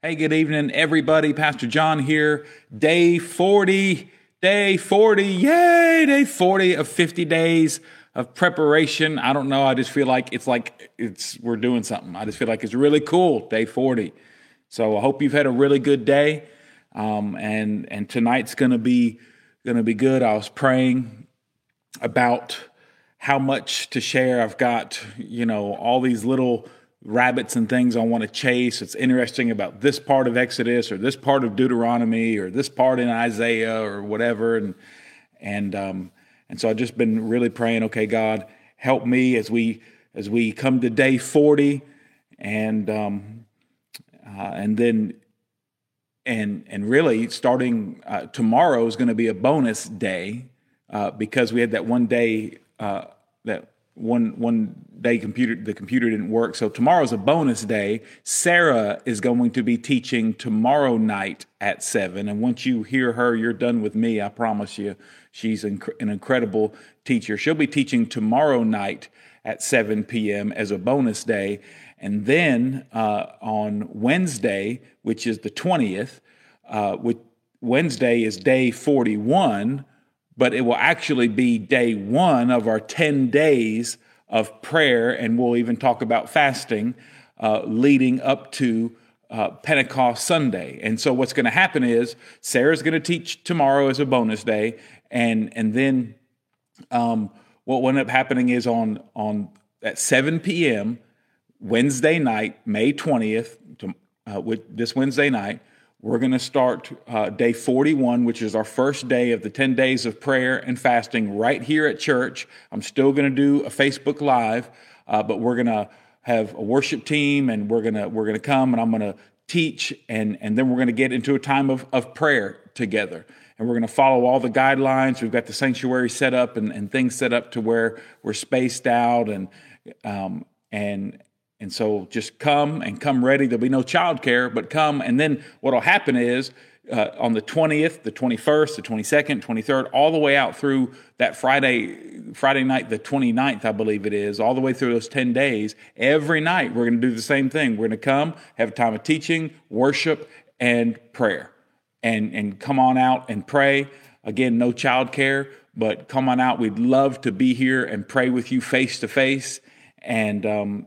Hey, good evening, everybody. Pastor John here. Day 40, day 40, yay, day 40 of 50 days of preparation. I don't know. I just feel like it's like it's we're doing something. I just feel like it's really cool, day 40. So I hope you've had a really good day. Um, and and tonight's gonna be gonna be good. I was praying about how much to share. I've got, you know, all these little rabbits and things I want to chase. It's interesting about this part of Exodus or this part of Deuteronomy or this part in Isaiah or whatever. And and um, and so I've just been really praying. Okay, God, help me as we as we come to day forty, and um, uh, and then and and really starting uh, tomorrow is going to be a bonus day uh, because we had that one day uh, that one one day computer the computer didn't work. So tomorrow's a bonus day. Sarah is going to be teaching tomorrow night at 7 and once you hear her you're done with me. I promise you she's an incredible teacher. She'll be teaching tomorrow night at 7 p.m as a bonus day. And then uh, on wednesday which is the 20th uh, wednesday is day 41 but it will actually be day one of our 10 days of prayer, and we'll even talk about fasting uh, leading up to uh, Pentecost Sunday. And so, what's going to happen is Sarah's going to teach tomorrow as a bonus day, and and then um, what will end up happening is on on at 7 p.m. Wednesday night, May 20th, to, uh, with this Wednesday night, we're going to start uh, day 41, which is our first day of the 10 days of prayer and fasting right here at church. I'm still going to do a Facebook Live, uh, but we're going to have a worship team and we're going to we're going to come and I'm going to teach and and then we're going to get into a time of, of prayer together and we're going to follow all the guidelines we've got the sanctuary set up and, and things set up to where we're spaced out and um, and and so just come and come ready. There'll be no childcare, but come. And then what'll happen is uh, on the 20th, the 21st, the 22nd, 23rd, all the way out through that Friday, Friday night, the 29th, I believe it is, all the way through those 10 days, every night we're going to do the same thing. We're going to come, have a time of teaching, worship, and prayer. And, and come on out and pray. Again, no childcare, but come on out. We'd love to be here and pray with you face to face. And um,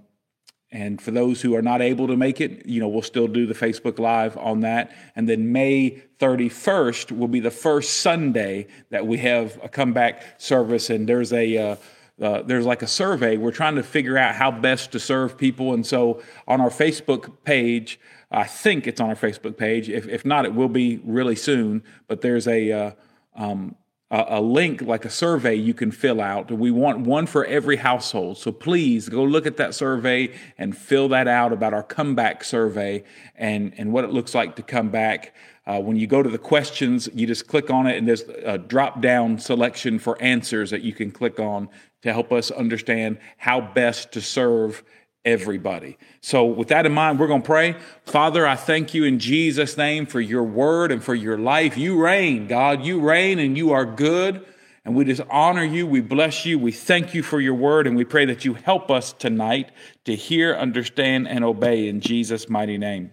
and for those who are not able to make it, you know, we'll still do the Facebook Live on that. And then May 31st will be the first Sunday that we have a comeback service. And there's a, uh, uh, there's like a survey. We're trying to figure out how best to serve people. And so on our Facebook page, I think it's on our Facebook page. If, if not, it will be really soon. But there's a, uh, um, a, link like a survey you can fill out. We want one for every household. So please go look at that survey and fill that out about our comeback survey and, and what it looks like to come back. Uh, when you go to the questions, you just click on it and there's a drop down selection for answers that you can click on to help us understand how best to serve everybody. So, with that in mind, we're going to pray. Father, I thank you in Jesus' name for your word and for your life. You reign, God. You reign and you are good. And we just honor you. We bless you. We thank you for your word. And we pray that you help us tonight to hear, understand, and obey in Jesus' mighty name.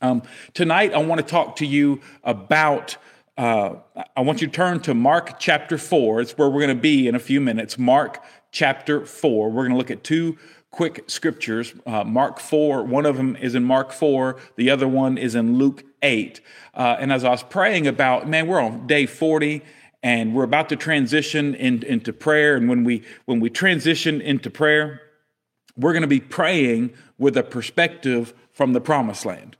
Um, tonight, I want to talk to you about. Uh, I want you to turn to Mark chapter 4. It's where we're going to be in a few minutes. Mark chapter 4. We're going to look at two quick scriptures. Uh, Mark 4, one of them is in Mark 4, the other one is in Luke 8. Uh, and as I was praying about, man, we're on day 40 and we're about to transition in, into prayer. And when we, when we transition into prayer, we're going to be praying with a perspective from the promised land.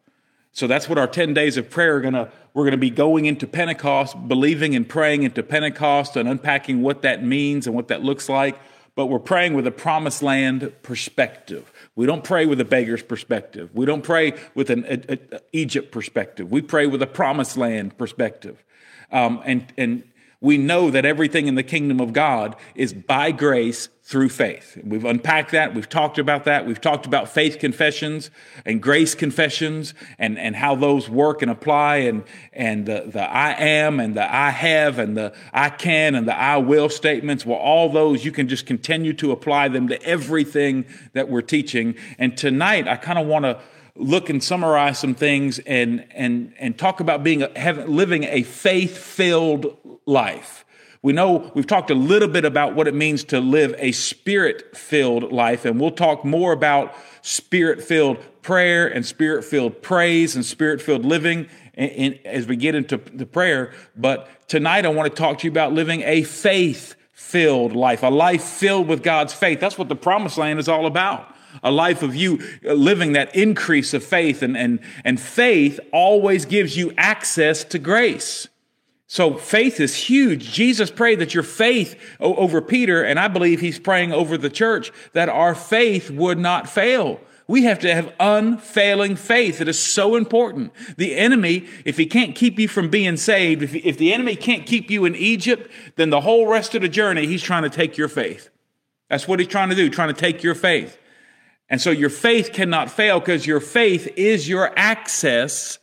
So that's what our 10 days of prayer are going to we're going to be going into Pentecost, believing and praying into Pentecost and unpacking what that means and what that looks like but we're praying with a promised land perspective. We don't pray with a beggar's perspective. We don't pray with an a, a Egypt perspective. We pray with a promised land perspective. Um, and, and we know that everything in the kingdom of God is by grace through faith. We've unpacked that. We've talked about that. We've talked about faith confessions and grace confessions and, and how those work and apply and, and the, the I am and the I have and the I can and the I will statements. Well, all those you can just continue to apply them to everything that we're teaching. And tonight I kind of want to look and summarize some things and and and talk about being living a faith-filled life. We know we've talked a little bit about what it means to live a spirit-filled life, and we'll talk more about spirit-filled prayer and spirit-filled praise and spirit-filled living in, in, as we get into the prayer. But tonight, I want to talk to you about living a faith-filled life, a life filled with God's faith. That's what the promised land is all about a life of you living that increase of faith. And, and, and faith always gives you access to grace. So faith is huge. Jesus prayed that your faith over Peter, and I believe he's praying over the church, that our faith would not fail. We have to have unfailing faith. It is so important. The enemy, if he can't keep you from being saved, if, if the enemy can't keep you in Egypt, then the whole rest of the journey, he's trying to take your faith. That's what he's trying to do, trying to take your faith. And so your faith cannot fail because your faith is your access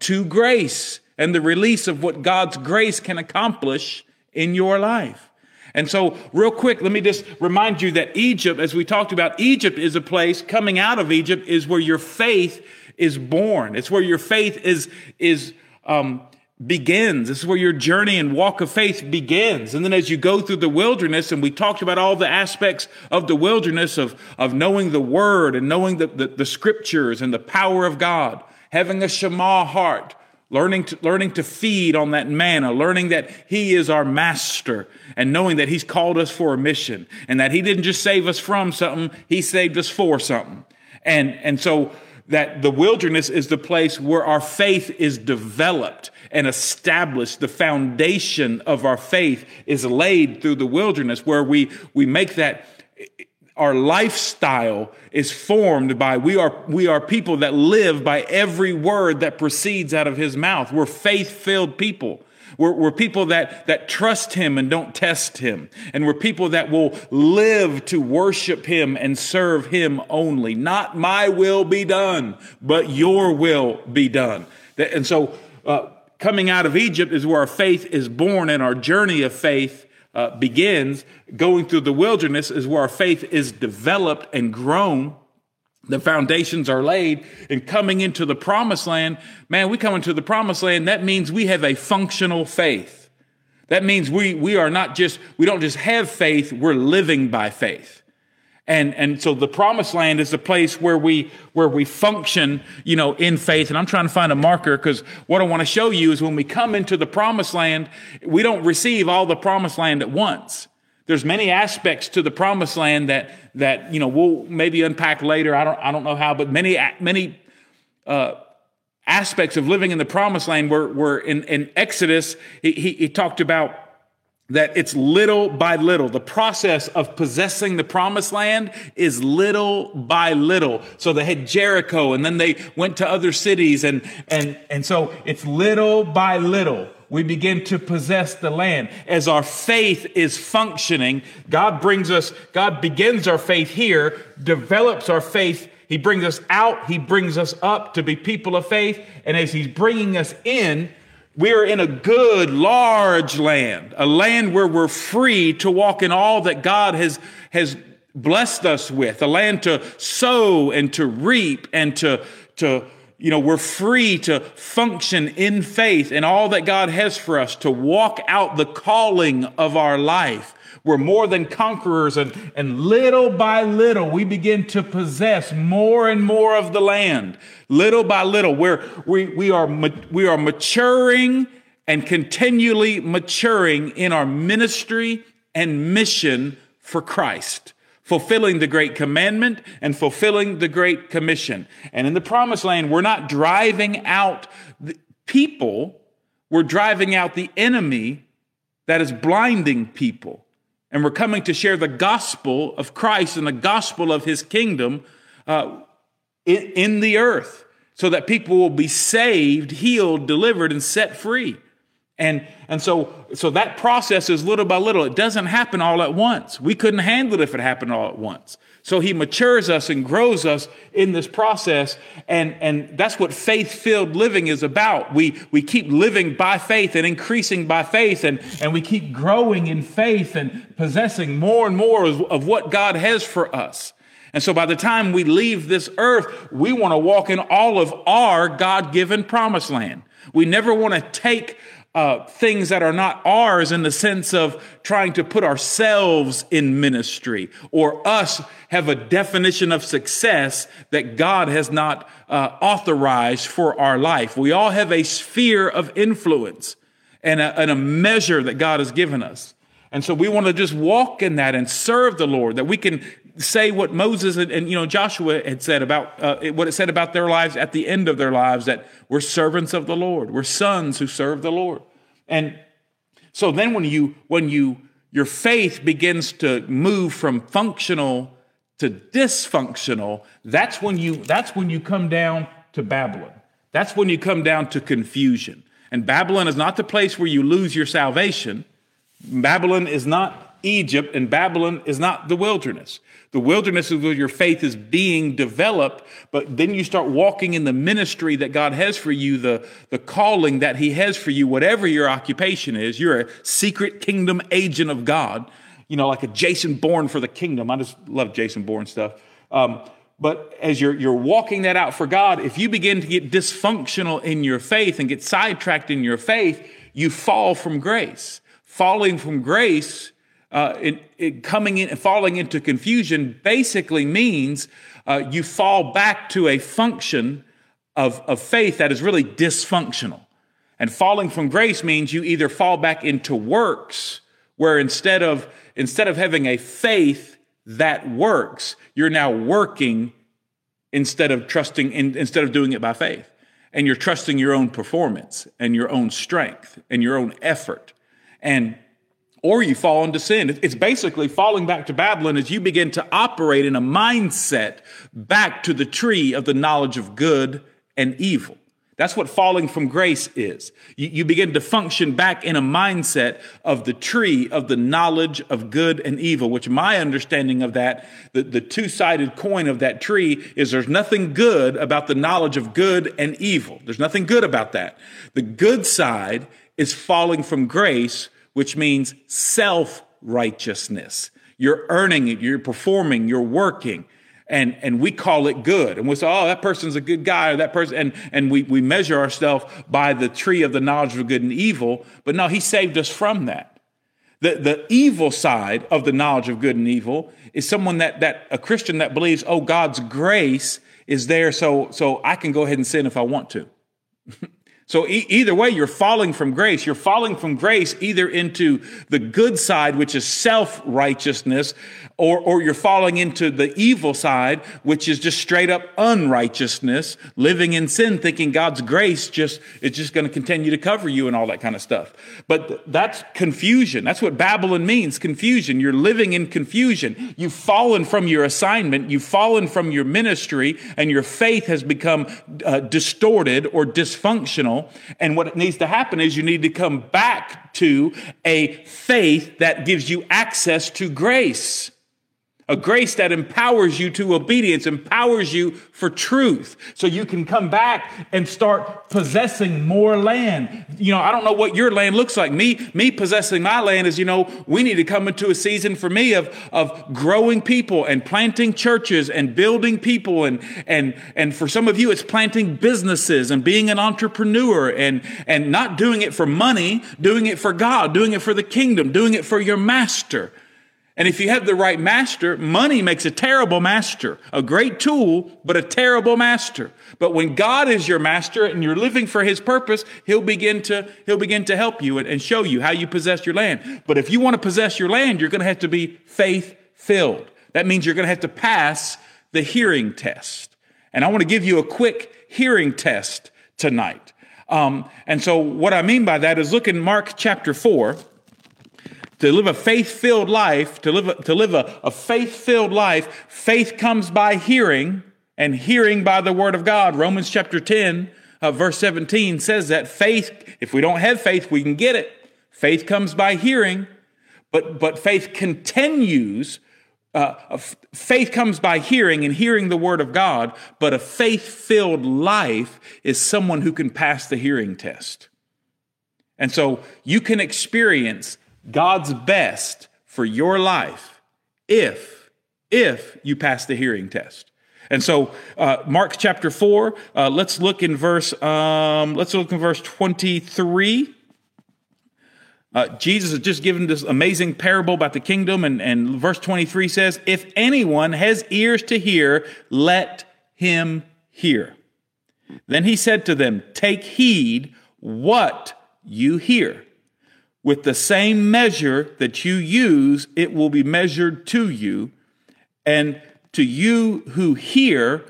to grace and the release of what God's grace can accomplish in your life. And so, real quick, let me just remind you that Egypt, as we talked about, Egypt is a place, coming out of Egypt is where your faith is born. It's where your faith is, is, um, begins. This is where your journey and walk of faith begins. And then as you go through the wilderness, and we talked about all the aspects of the wilderness of, of knowing the word and knowing the, the, the scriptures and the power of God, having a Shema heart, learning to, learning to feed on that manna, learning that he is our master and knowing that he's called us for a mission and that he didn't just save us from something, he saved us for something. And, and so that the wilderness is the place where our faith is developed and established. The foundation of our faith is laid through the wilderness where we, we make that our lifestyle is formed by we are we are people that live by every word that proceeds out of his mouth we're faith-filled people we're, we're, people that, that trust him and don't test him. And we're people that will live to worship him and serve him only. Not my will be done, but your will be done. And so, uh, coming out of Egypt is where our faith is born and our journey of faith uh, begins. Going through the wilderness is where our faith is developed and grown the foundations are laid and coming into the promised land. Man we come into the promised land that means we have a functional faith. That means we we are not just we don't just have faith we're living by faith. And and so the promised land is the place where we where we function you know in faith. And i'm trying to find a marker because what i want to show you is when we come into the promised land we don't receive all the promised land at once there's many aspects to the promised land that that you know we'll maybe unpack later. I don't I don't know how, but many many uh, aspects of living in the promised land were were in, in Exodus. He, he, he talked about that it's little by little. The process of possessing the promised land is little by little. So they had Jericho and then they went to other cities and, and, and so it's little by little we begin to possess the land. As our faith is functioning, God brings us, God begins our faith here, develops our faith. He brings us out, He brings us up to be people of faith. And as He's bringing us in, we're in a good, large land, a land where we're free to walk in all that God has, has blessed us with, a land to sow and to reap and to, to you know, we're free to function in faith and all that God has for us, to walk out the calling of our life. We're more than conquerors, and, and little by little, we begin to possess more and more of the land. Little by little, we're, we, we, are, we are maturing and continually maturing in our ministry and mission for Christ fulfilling the great commandment and fulfilling the great commission. And in the promised land, we're not driving out people, we're driving out the enemy that is blinding people. And we're coming to share the gospel of Christ and the gospel of his kingdom uh, in, in the earth so that people will be saved, healed, delivered, and set free. And, and so, so that process is little by little. It doesn't happen all at once. We couldn't handle it if it happened all at once. So he matures us and grows us in this process. And, and that's what faith filled living is about. We, we keep living by faith and increasing by faith, and, and we keep growing in faith and possessing more and more of, of what God has for us. And so by the time we leave this earth, we want to walk in all of our God given promised land. We never want to take uh, things that are not ours in the sense of trying to put ourselves in ministry or us have a definition of success that God has not uh, authorized for our life. We all have a sphere of influence and a, and a measure that God has given us. And so we want to just walk in that and serve the Lord, that we can say what Moses and, and you know Joshua had said about uh, what it said about their lives at the end of their lives that we're servants of the Lord, we're sons who serve the Lord. And so then when you when you your faith begins to move from functional to dysfunctional, that's when you that's when you come down to Babylon. That's when you come down to confusion. And Babylon is not the place where you lose your salvation. Babylon is not Egypt, and Babylon is not the wilderness. The wilderness is where your faith is being developed, but then you start walking in the ministry that God has for you, the, the calling that He has for you, whatever your occupation is. You're a secret kingdom agent of God, you know, like a Jason Bourne for the kingdom. I just love Jason Bourne stuff. Um, but as you're, you're walking that out for God, if you begin to get dysfunctional in your faith and get sidetracked in your faith, you fall from grace. Falling from grace, uh, it, it coming in and falling into confusion basically means uh, you fall back to a function of, of faith that is really dysfunctional. And falling from grace means you either fall back into works, where instead of instead of having a faith that works, you're now working instead of trusting, in, instead of doing it by faith. And you're trusting your own performance and your own strength and your own effort. And or you fall into sin. It's basically falling back to Babylon as you begin to operate in a mindset back to the tree of the knowledge of good and evil. That's what falling from grace is. You, you, begin to function back in a mindset of the tree of the knowledge of good and evil, which my understanding of that, the, the two sided coin of that tree is there's nothing good about the knowledge of good and evil. There's nothing good about that. The good side is falling from grace, which means self righteousness. You're earning it, you're performing, you're working and, and we call it good. And we say, oh, that person's a good guy or that person. And, and we, we measure ourselves by the tree of the knowledge of good and evil. But no, he saved us from that. The, the evil side of the knowledge of good and evil is someone that, that a Christian that believes, oh, God's grace is there so, so I can go ahead and sin if I want to. So e- either way, you're falling from grace. You're falling from grace either into the good side, which is self righteousness, or, or you're falling into the evil side, which is just straight up unrighteousness, living in sin, thinking God's grace just is just going to continue to cover you and all that kind of stuff. But that's confusion. That's what Babylon means confusion. You're living in confusion. You've fallen from your assignment, you've fallen from your ministry, and your faith has become uh, distorted or dysfunctional. And what needs to happen is you need to come back to a faith that gives you access to grace a grace that empowers you to obedience, empowers you for truth. So you can come back and start possessing more land. You know, I don't know what your land looks like. Me, me possessing my land is, you know, we need to come into a season for me of, of growing people and planting churches and building people. And, and, and for some of you, it's planting businesses and being an entrepreneur and, and not doing it for money, doing it for God, doing it for the kingdom, doing it for your master. And if you have the right master, money makes a terrible master, a great tool, but a terrible master. But when God is your master and you're living for his purpose, he'll begin to, he'll begin to help you and, show you how you possess your land. But if you want to possess your land, you're going to have to be faith filled. That means you're going to have to pass the hearing test. And I want to give you a quick hearing test tonight. Um, and so what I mean by that is look in Mark chapter 4 to live a faith filled life, to live, a, to live a, a faith filled life, faith comes by hearing, and hearing by the word of God. Romans chapter 10, uh, verse 17 says that faith, if we don't have faith, we can get it. Faith comes by hearing, but, but faith continues. Uh, faith comes by hearing and hearing the word of God, but a faith filled life is someone who can pass the hearing test. And so you can experience God's best for your life if if you pass the hearing test. And so, uh, Mark chapter four. Uh, let's look in verse. Um, let's look in verse twenty-three. Uh, Jesus has just given this amazing parable about the kingdom, and, and verse 23 says, If anyone has ears to hear, let him hear. Then he said to them, Take heed what you hear. With the same measure that you use, it will be measured to you. And to you who hear,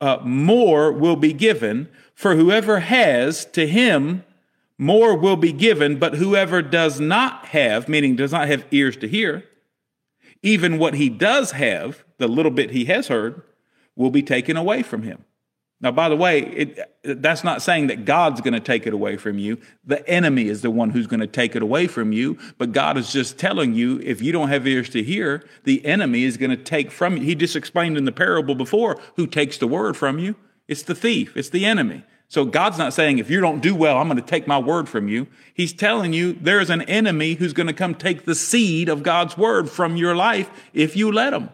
uh, more will be given. For whoever has, to him more will be given. But whoever does not have, meaning does not have ears to hear, even what he does have, the little bit he has heard, will be taken away from him. Now, by the way, it, that's not saying that God's going to take it away from you. The enemy is the one who's going to take it away from you. But God is just telling you if you don't have ears to hear, the enemy is going to take from you. He just explained in the parable before who takes the word from you. It's the thief, it's the enemy. So God's not saying if you don't do well, I'm going to take my word from you. He's telling you there's an enemy who's going to come take the seed of God's word from your life if you let him.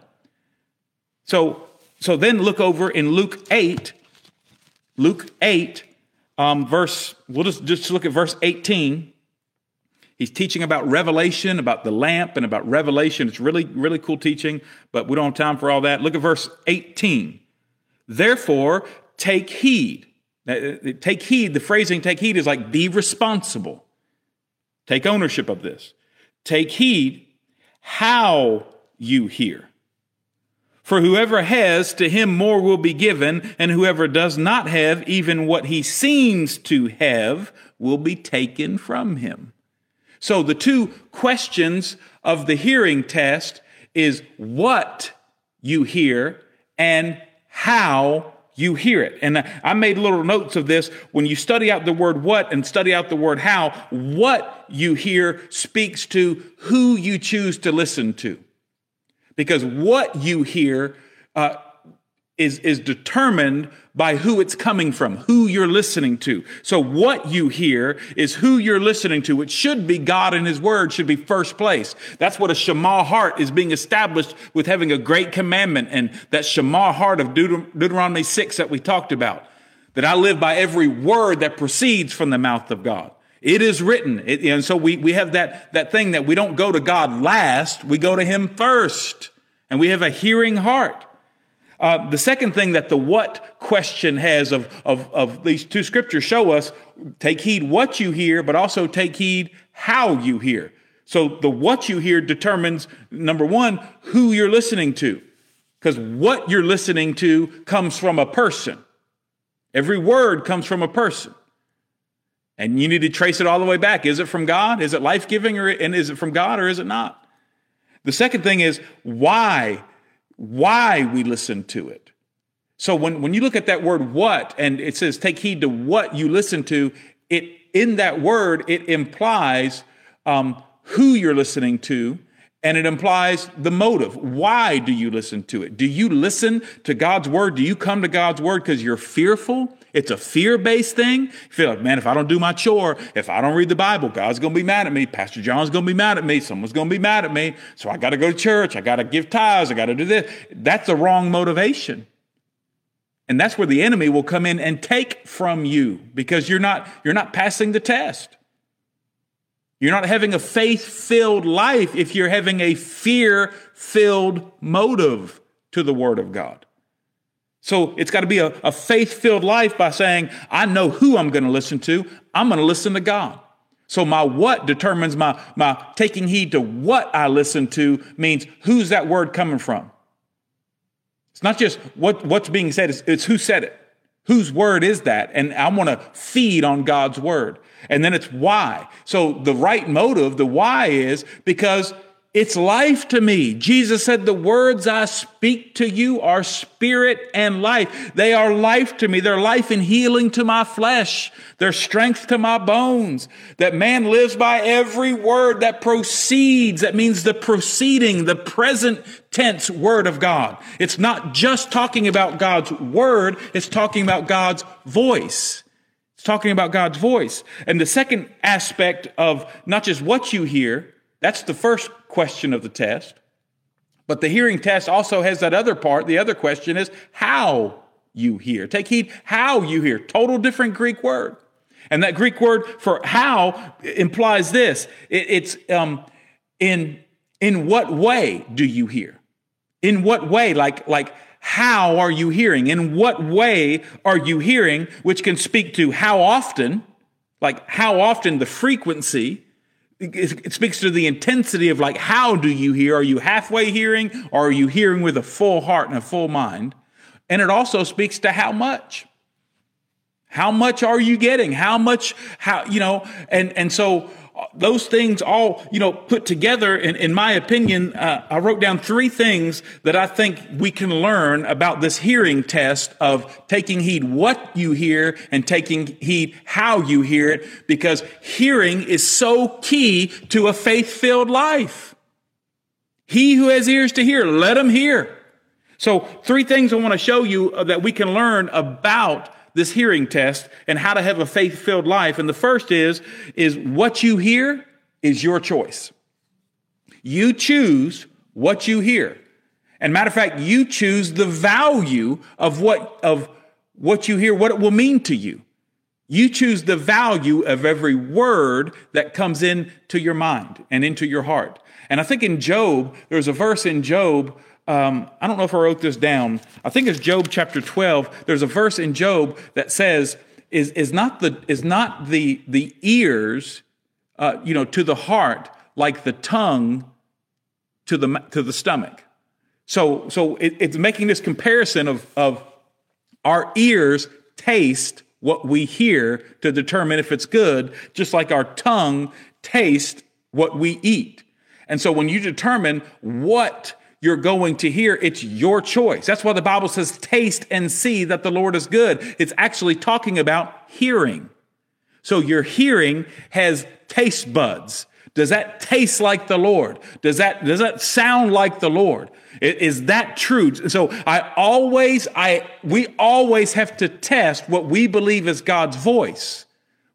So, so then look over in Luke 8 Luke 8, um, verse, we'll just, just look at verse 18. He's teaching about revelation, about the lamp, and about revelation. It's really, really cool teaching, but we don't have time for all that. Look at verse 18. Therefore, take heed. Take heed, the phrasing take heed is like be responsible. Take ownership of this. Take heed how you hear. For whoever has, to him more will be given, and whoever does not have, even what he seems to have, will be taken from him. So the two questions of the hearing test is what you hear and how you hear it. And I made little notes of this. When you study out the word what and study out the word how, what you hear speaks to who you choose to listen to because what you hear uh, is, is determined by who it's coming from, who you're listening to. So what you hear is who you're listening to. It should be God and His Word should be first place. That's what a Shema heart is being established with having a great commandment and that Shema heart of Deut- Deuteronomy 6 that we talked about. That I live by every word that proceeds from the mouth of God. It is written. It, and so we, we have that, that thing that we don't go to God last, we go to Him first and we have a hearing heart. Uh, the second thing that the what question has of, of, of these two scriptures show us take heed what you hear, but also take heed how you hear. So the what you hear determines, number one, who you're listening to. Because what you're listening to comes from a person. Every word comes from a person. And you need to trace it all the way back. Is it from God? Is it life giving? And is it from God or is it not? The second thing is why, why we listen to it. So when, when you look at that word what, and it says take heed to what you listen to, it in that word, it implies um, who you're listening to, and it implies the motive. Why do you listen to it? Do you listen to God's word? Do you come to God's word because you're fearful? It's a fear based thing. You feel like, man, if I don't do my chore, if I don't read the Bible, God's going to be mad at me. Pastor John's going to be mad at me. Someone's going to be mad at me. So I got to go to church. I got to give tithes. I got to do this. That's the wrong motivation. And that's where the enemy will come in and take from you because you're not, you're not passing the test. You're not having a faith filled life if you're having a fear filled motive to the Word of God. So it's got to be a, a faith filled life by saying, I know who I'm going to listen to. I'm going to listen to God. So my what determines my, my taking heed to what I listen to means who's that word coming from? It's not just what, what's being said, it's, it's who said it. Whose word is that? And I want to feed on God's word. And then it's why. So the right motive, the why is because it's life to me. Jesus said, The words I speak to you are spirit and life. They are life to me. They're life and healing to my flesh. They're strength to my bones. That man lives by every word that proceeds. That means the proceeding, the present tense word of God. It's not just talking about God's word, it's talking about God's voice. It's talking about God's voice. And the second aspect of not just what you hear, that's the first question of the test. But the hearing test also has that other part. The other question is how you hear. Take heed how you hear. Total different Greek word. And that Greek word for how implies this. It, it's um, in in what way do you hear? In what way? Like like how are you hearing? In what way are you hearing? Which can speak to how often, like how often the frequency. It speaks to the intensity of like how do you hear? Are you halfway hearing, or are you hearing with a full heart and a full mind? And it also speaks to how much. How much are you getting? How much, how, you know, and, and so those things all, you know, put together, in, in my opinion, uh, I wrote down three things that I think we can learn about this hearing test of taking heed what you hear and taking heed how you hear it, because hearing is so key to a faith filled life. He who has ears to hear, let him hear. So, three things I want to show you uh, that we can learn about this hearing test and how to have a faith filled life. And the first is, is what you hear is your choice. You choose what you hear. And matter of fact, you choose the value of what, of what you hear, what it will mean to you. You choose the value of every word that comes into your mind and into your heart. And I think in Job, there's a verse in Job um, I don't know if I wrote this down. I think it's Job chapter 12. There's a verse in Job that says, is, is not the, is not the, the ears, uh, you know, to the heart like the tongue to the, to the stomach. So, so it, it's making this comparison of, of our ears taste what we hear to determine if it's good, just like our tongue tastes what we eat. And so when you determine what you're going to hear. It's your choice. That's why the Bible says, taste and see that the Lord is good. It's actually talking about hearing. So your hearing has taste buds. Does that taste like the Lord? Does that, does that sound like the Lord? Is that true? So I always, I, we always have to test what we believe is God's voice,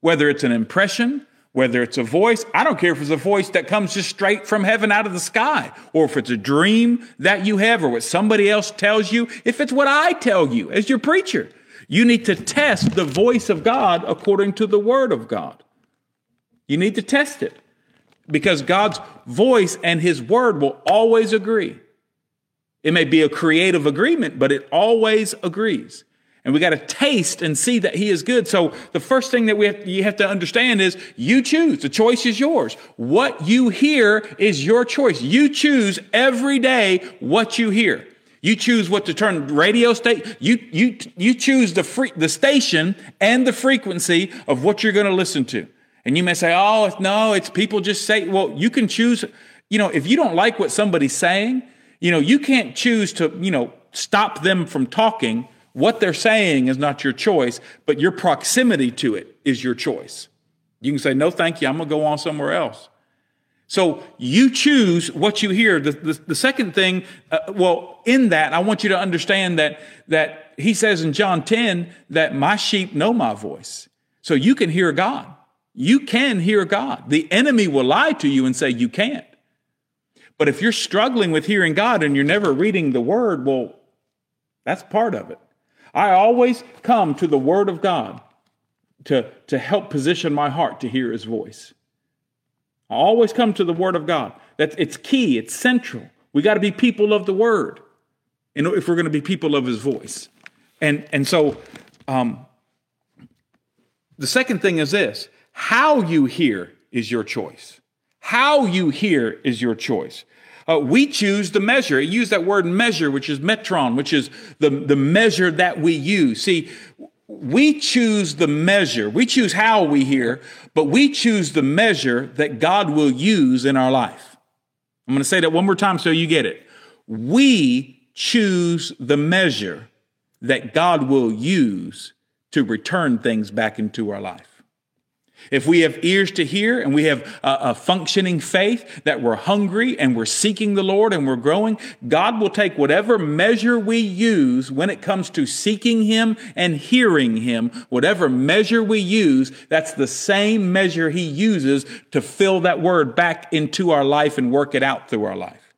whether it's an impression, whether it's a voice, I don't care if it's a voice that comes just straight from heaven out of the sky, or if it's a dream that you have, or what somebody else tells you, if it's what I tell you as your preacher. You need to test the voice of God according to the word of God. You need to test it because God's voice and his word will always agree. It may be a creative agreement, but it always agrees and we got to taste and see that he is good. So the first thing that we have, you have to understand is you choose. The choice is yours. What you hear is your choice. You choose every day what you hear. You choose what to turn radio state. You, you, you choose the free, the station and the frequency of what you're going to listen to. And you may say, Oh, no, it's people just say, well, you can choose, you know, if you don't like what somebody's saying, you know, you can't choose to, you know, stop them from talking what they're saying is not your choice, but your proximity to it is your choice. You can say, no, thank you. I'm going to go on somewhere else. So you choose what you hear. The, the, the second thing, uh, well, in that, I want you to understand that, that he says in John 10 that my sheep know my voice. So you can hear God. You can hear God. The enemy will lie to you and say you can't. But if you're struggling with hearing God and you're never reading the word, well, that's part of it. I always come to the Word of God to, to help position my heart to hear His voice. I always come to the Word of God. That it's key, it's central. We got to be people of the Word and if we're going to be people of His voice. And, and so um, the second thing is this how you hear is your choice. How you hear is your choice. Uh, we choose the measure. It used that word measure, which is metron, which is the, the measure that we use. See, we choose the measure. We choose how we hear, but we choose the measure that God will use in our life. I'm going to say that one more time so you get it. We choose the measure that God will use to return things back into our life. If we have ears to hear and we have a, a, functioning faith that we're hungry and we're seeking the Lord and we're growing, God will take whatever measure we use when it comes to seeking Him and hearing Him, whatever measure we use, that's the same measure He uses to fill that word back into our life and work it out through our life.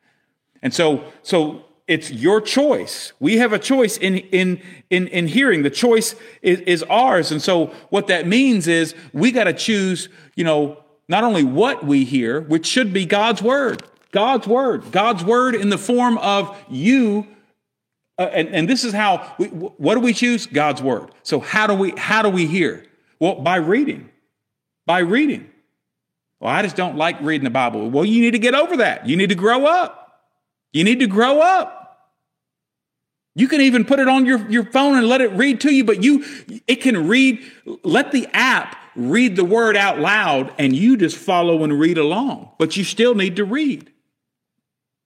And so, so it's your choice. We have a choice in, in, in, in hearing. The choice is, is ours. And so what that means is we got to choose, you know, not only what we hear, which should be God's word, God's word, God's word in the form of you. Uh, and, and this is how we, what do we choose? God's word. So how do we, how do we hear? Well, by reading, by reading. Well, I just don't like reading the Bible. Well, you need to get over that. You need to grow up. You need to grow up. You can even put it on your, your phone and let it read to you, but you, it can read, let the app read the word out loud and you just follow and read along, but you still need to read.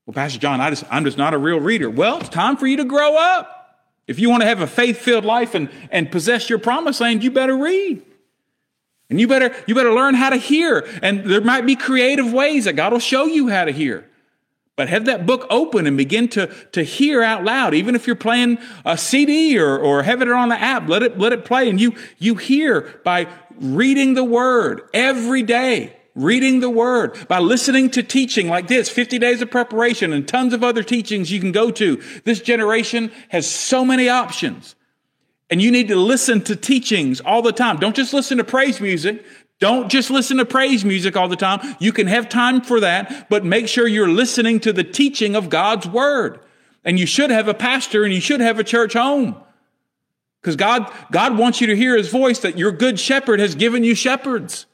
Well, Pastor John, I just, I'm just not a real reader. Well, it's time for you to grow up. If you want to have a faith filled life and, and possess your promised land, you better read. And you better, you better learn how to hear. And there might be creative ways that God will show you how to hear. But have that book open and begin to, to hear out loud. Even if you're playing a CD or, or having it on the app, let it, let it play. And you, you hear by reading the word every day, reading the word, by listening to teaching like this, 50 days of preparation and tons of other teachings you can go to. This generation has so many options. And you need to listen to teachings all the time. Don't just listen to praise music. Don't just listen to praise music all the time. You can have time for that, but make sure you're listening to the teaching of God's word. And you should have a pastor and you should have a church home. Because God, God wants you to hear his voice that your good shepherd has given you shepherds.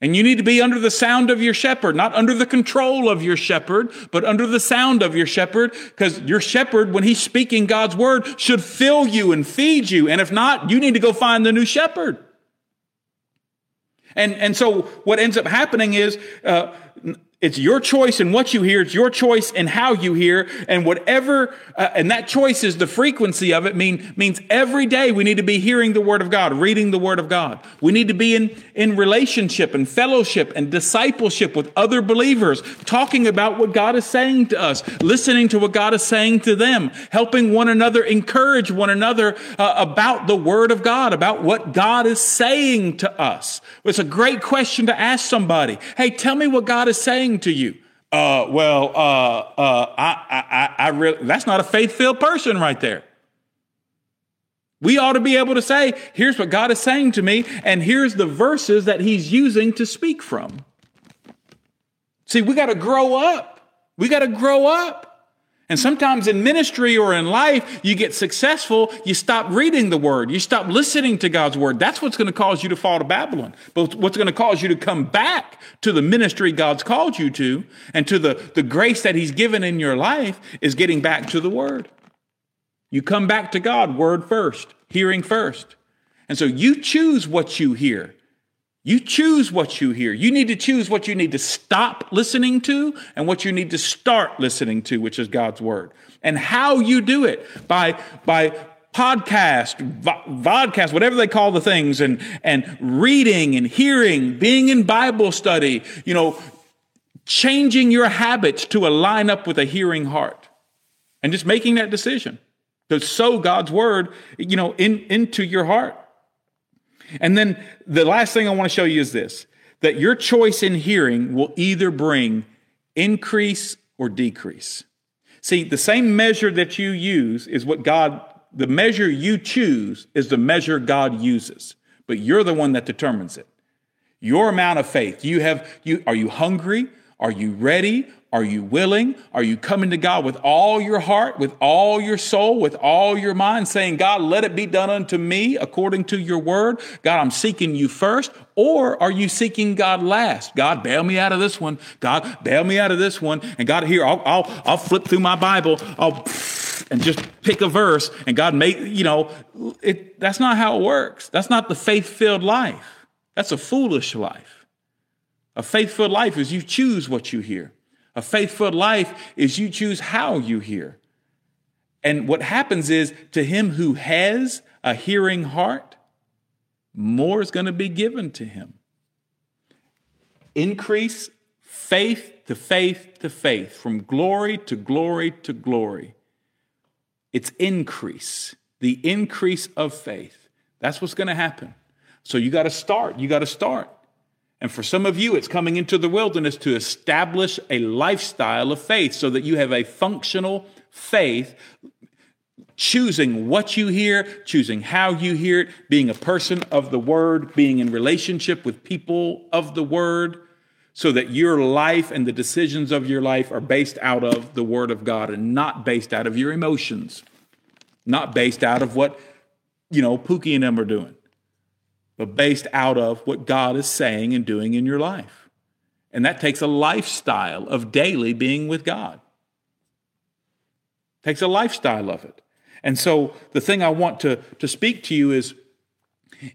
And you need to be under the sound of your shepherd, not under the control of your shepherd, but under the sound of your shepherd, because your shepherd, when he's speaking God's word, should fill you and feed you. And if not, you need to go find the new shepherd. And, and so what ends up happening is uh, it's your choice in what you hear. It's your choice in how you hear. And whatever, uh, and that choice is the frequency of it mean, means every day we need to be hearing the word of God, reading the word of God. We need to be in, in relationship and fellowship and discipleship with other believers, talking about what God is saying to us, listening to what God is saying to them, helping one another, encourage one another uh, about the word of God, about what God is saying to us. It's a great question to ask somebody. Hey, tell me what God is saying saying to you? Uh, well, uh, uh, I, I, I really, that's not a faith filled person right there. We ought to be able to say, here's what God is saying to me, and here's the verses that He's using to speak from. See, we got to grow up. We got to grow up. And sometimes in ministry or in life, you get successful, you stop reading the word, you stop listening to God's word. That's what's going to cause you to fall to Babylon. But what's going to cause you to come back to the ministry God's called you to and to the, the grace that He's given in your life is getting back to the word. You come back to God, word first, hearing first. And so you choose what you hear. You choose what you hear. You need to choose what you need to stop listening to and what you need to start listening to, which is God's word. And how you do it by, by podcast, vodcast, whatever they call the things, and, and reading and hearing, being in Bible study, you know, changing your habits to align up with a hearing heart and just making that decision to sow God's word, you know, in, into your heart. And then the last thing I want to show you is this that your choice in hearing will either bring increase or decrease. See, the same measure that you use is what God, the measure you choose is the measure God uses, but you're the one that determines it. Your amount of faith. You have, you, are you hungry? Are you ready? Are you willing? Are you coming to God with all your heart, with all your soul, with all your mind, saying, God, let it be done unto me according to your word? God, I'm seeking you first. Or are you seeking God last? God, bail me out of this one. God, bail me out of this one. And God, here, I'll, I'll, I'll flip through my Bible. I'll, and just pick a verse and God make, you know, it, that's not how it works. That's not the faith filled life. That's a foolish life. A faith filled life is you choose what you hear. A faithful life is you choose how you hear. And what happens is to him who has a hearing heart, more is going to be given to him. Increase faith to faith to faith, from glory to glory to glory. It's increase, the increase of faith. That's what's going to happen. So you got to start. You got to start. And for some of you, it's coming into the wilderness to establish a lifestyle of faith so that you have a functional faith, choosing what you hear, choosing how you hear it, being a person of the word, being in relationship with people of the word, so that your life and the decisions of your life are based out of the word of God and not based out of your emotions, not based out of what, you know, Pookie and them are doing but based out of what God is saying and doing in your life. And that takes a lifestyle of daily being with God. Takes a lifestyle of it. And so the thing I want to, to speak to you is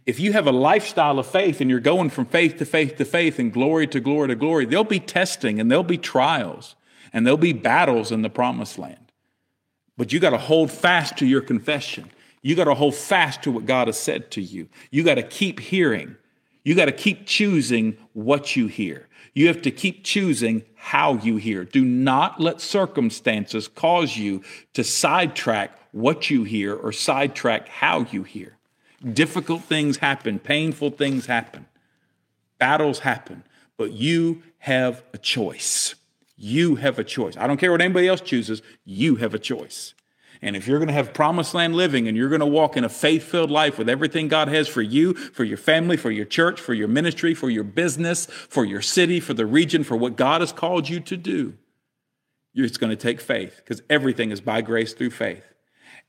if you have a lifestyle of faith and you're going from faith to faith to faith and glory to glory to glory, there'll be testing and there'll be trials and there'll be battles in the promised land. But you got to hold fast to your confession. You got to hold fast to what God has said to you. You got to keep hearing. You got to keep choosing what you hear. You have to keep choosing how you hear. Do not let circumstances cause you to sidetrack what you hear or sidetrack how you hear. Difficult things happen, painful things happen, battles happen, but you have a choice. You have a choice. I don't care what anybody else chooses, you have a choice. And if you're going to have promised land living and you're going to walk in a faith filled life with everything God has for you, for your family, for your church, for your ministry, for your business, for your city, for the region, for what God has called you to do, it's going to take faith because everything is by grace through faith.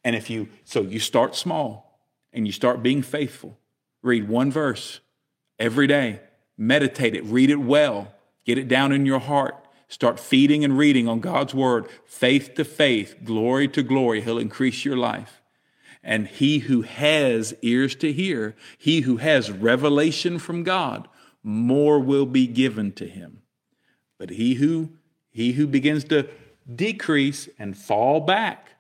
And if you, so you start small and you start being faithful. Read one verse every day, meditate it, read it well, get it down in your heart Start feeding and reading on God's word, faith to faith, glory to glory. He'll increase your life. And he who has ears to hear, he who has revelation from God, more will be given to him. But he who he who begins to decrease and fall back,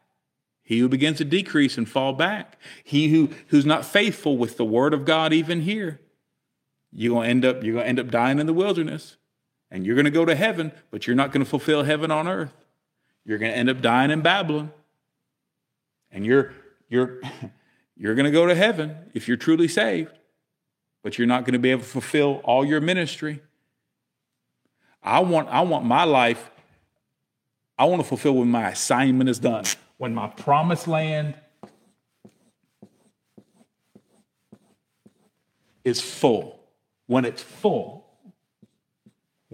he who begins to decrease and fall back, he who, who's not faithful with the word of God even here, you're gonna end up, you're gonna end up dying in the wilderness and you're going to go to heaven, but you're not going to fulfill heaven on earth. You're going to end up dying in Babylon. And you're you're you're going to go to heaven if you're truly saved, but you're not going to be able to fulfill all your ministry. I want I want my life I want to fulfill when my assignment is done, when my promised land is full. When it's full,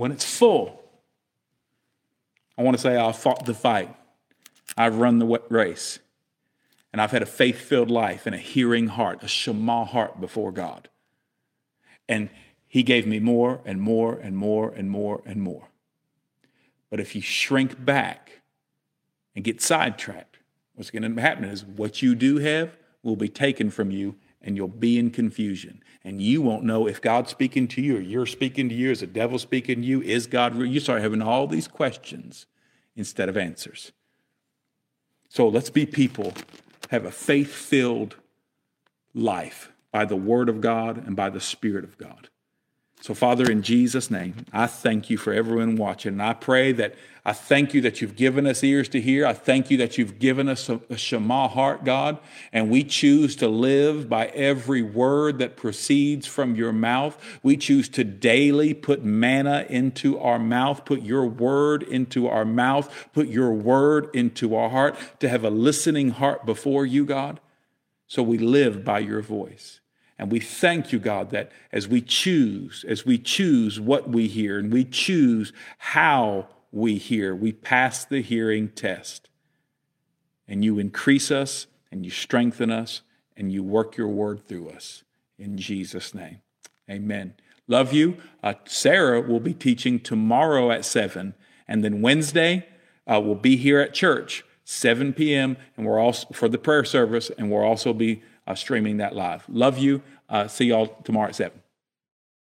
when it's full, I want to say I've fought the fight. I've run the race. And I've had a faith filled life and a hearing heart, a Shema heart before God. And He gave me more and more and more and more and more. But if you shrink back and get sidetracked, what's going to happen is what you do have will be taken from you and you'll be in confusion. And you won't know if God's speaking to you or you're speaking to you, is the devil speaking to you, is God real? You start having all these questions instead of answers. So let's be people, have a faith filled life by the Word of God and by the Spirit of God. So, Father, in Jesus' name, I thank you for everyone watching. And I pray that I thank you that you've given us ears to hear. I thank you that you've given us a, a Shema heart, God. And we choose to live by every word that proceeds from your mouth. We choose to daily put manna into our mouth, put your word into our mouth, put your word into our heart, to have a listening heart before you, God. So we live by your voice. And we thank you, God, that as we choose, as we choose what we hear and we choose how we hear, we pass the hearing test. And you increase us and you strengthen us and you work your word through us. In Jesus' name, amen. Love you. Uh, Sarah will be teaching tomorrow at 7. And then Wednesday, uh, we'll be here at church, 7 p.m., and we're also for the prayer service, and we'll also be uh, streaming that live. Love you. Uh, see y'all tomorrow at 7.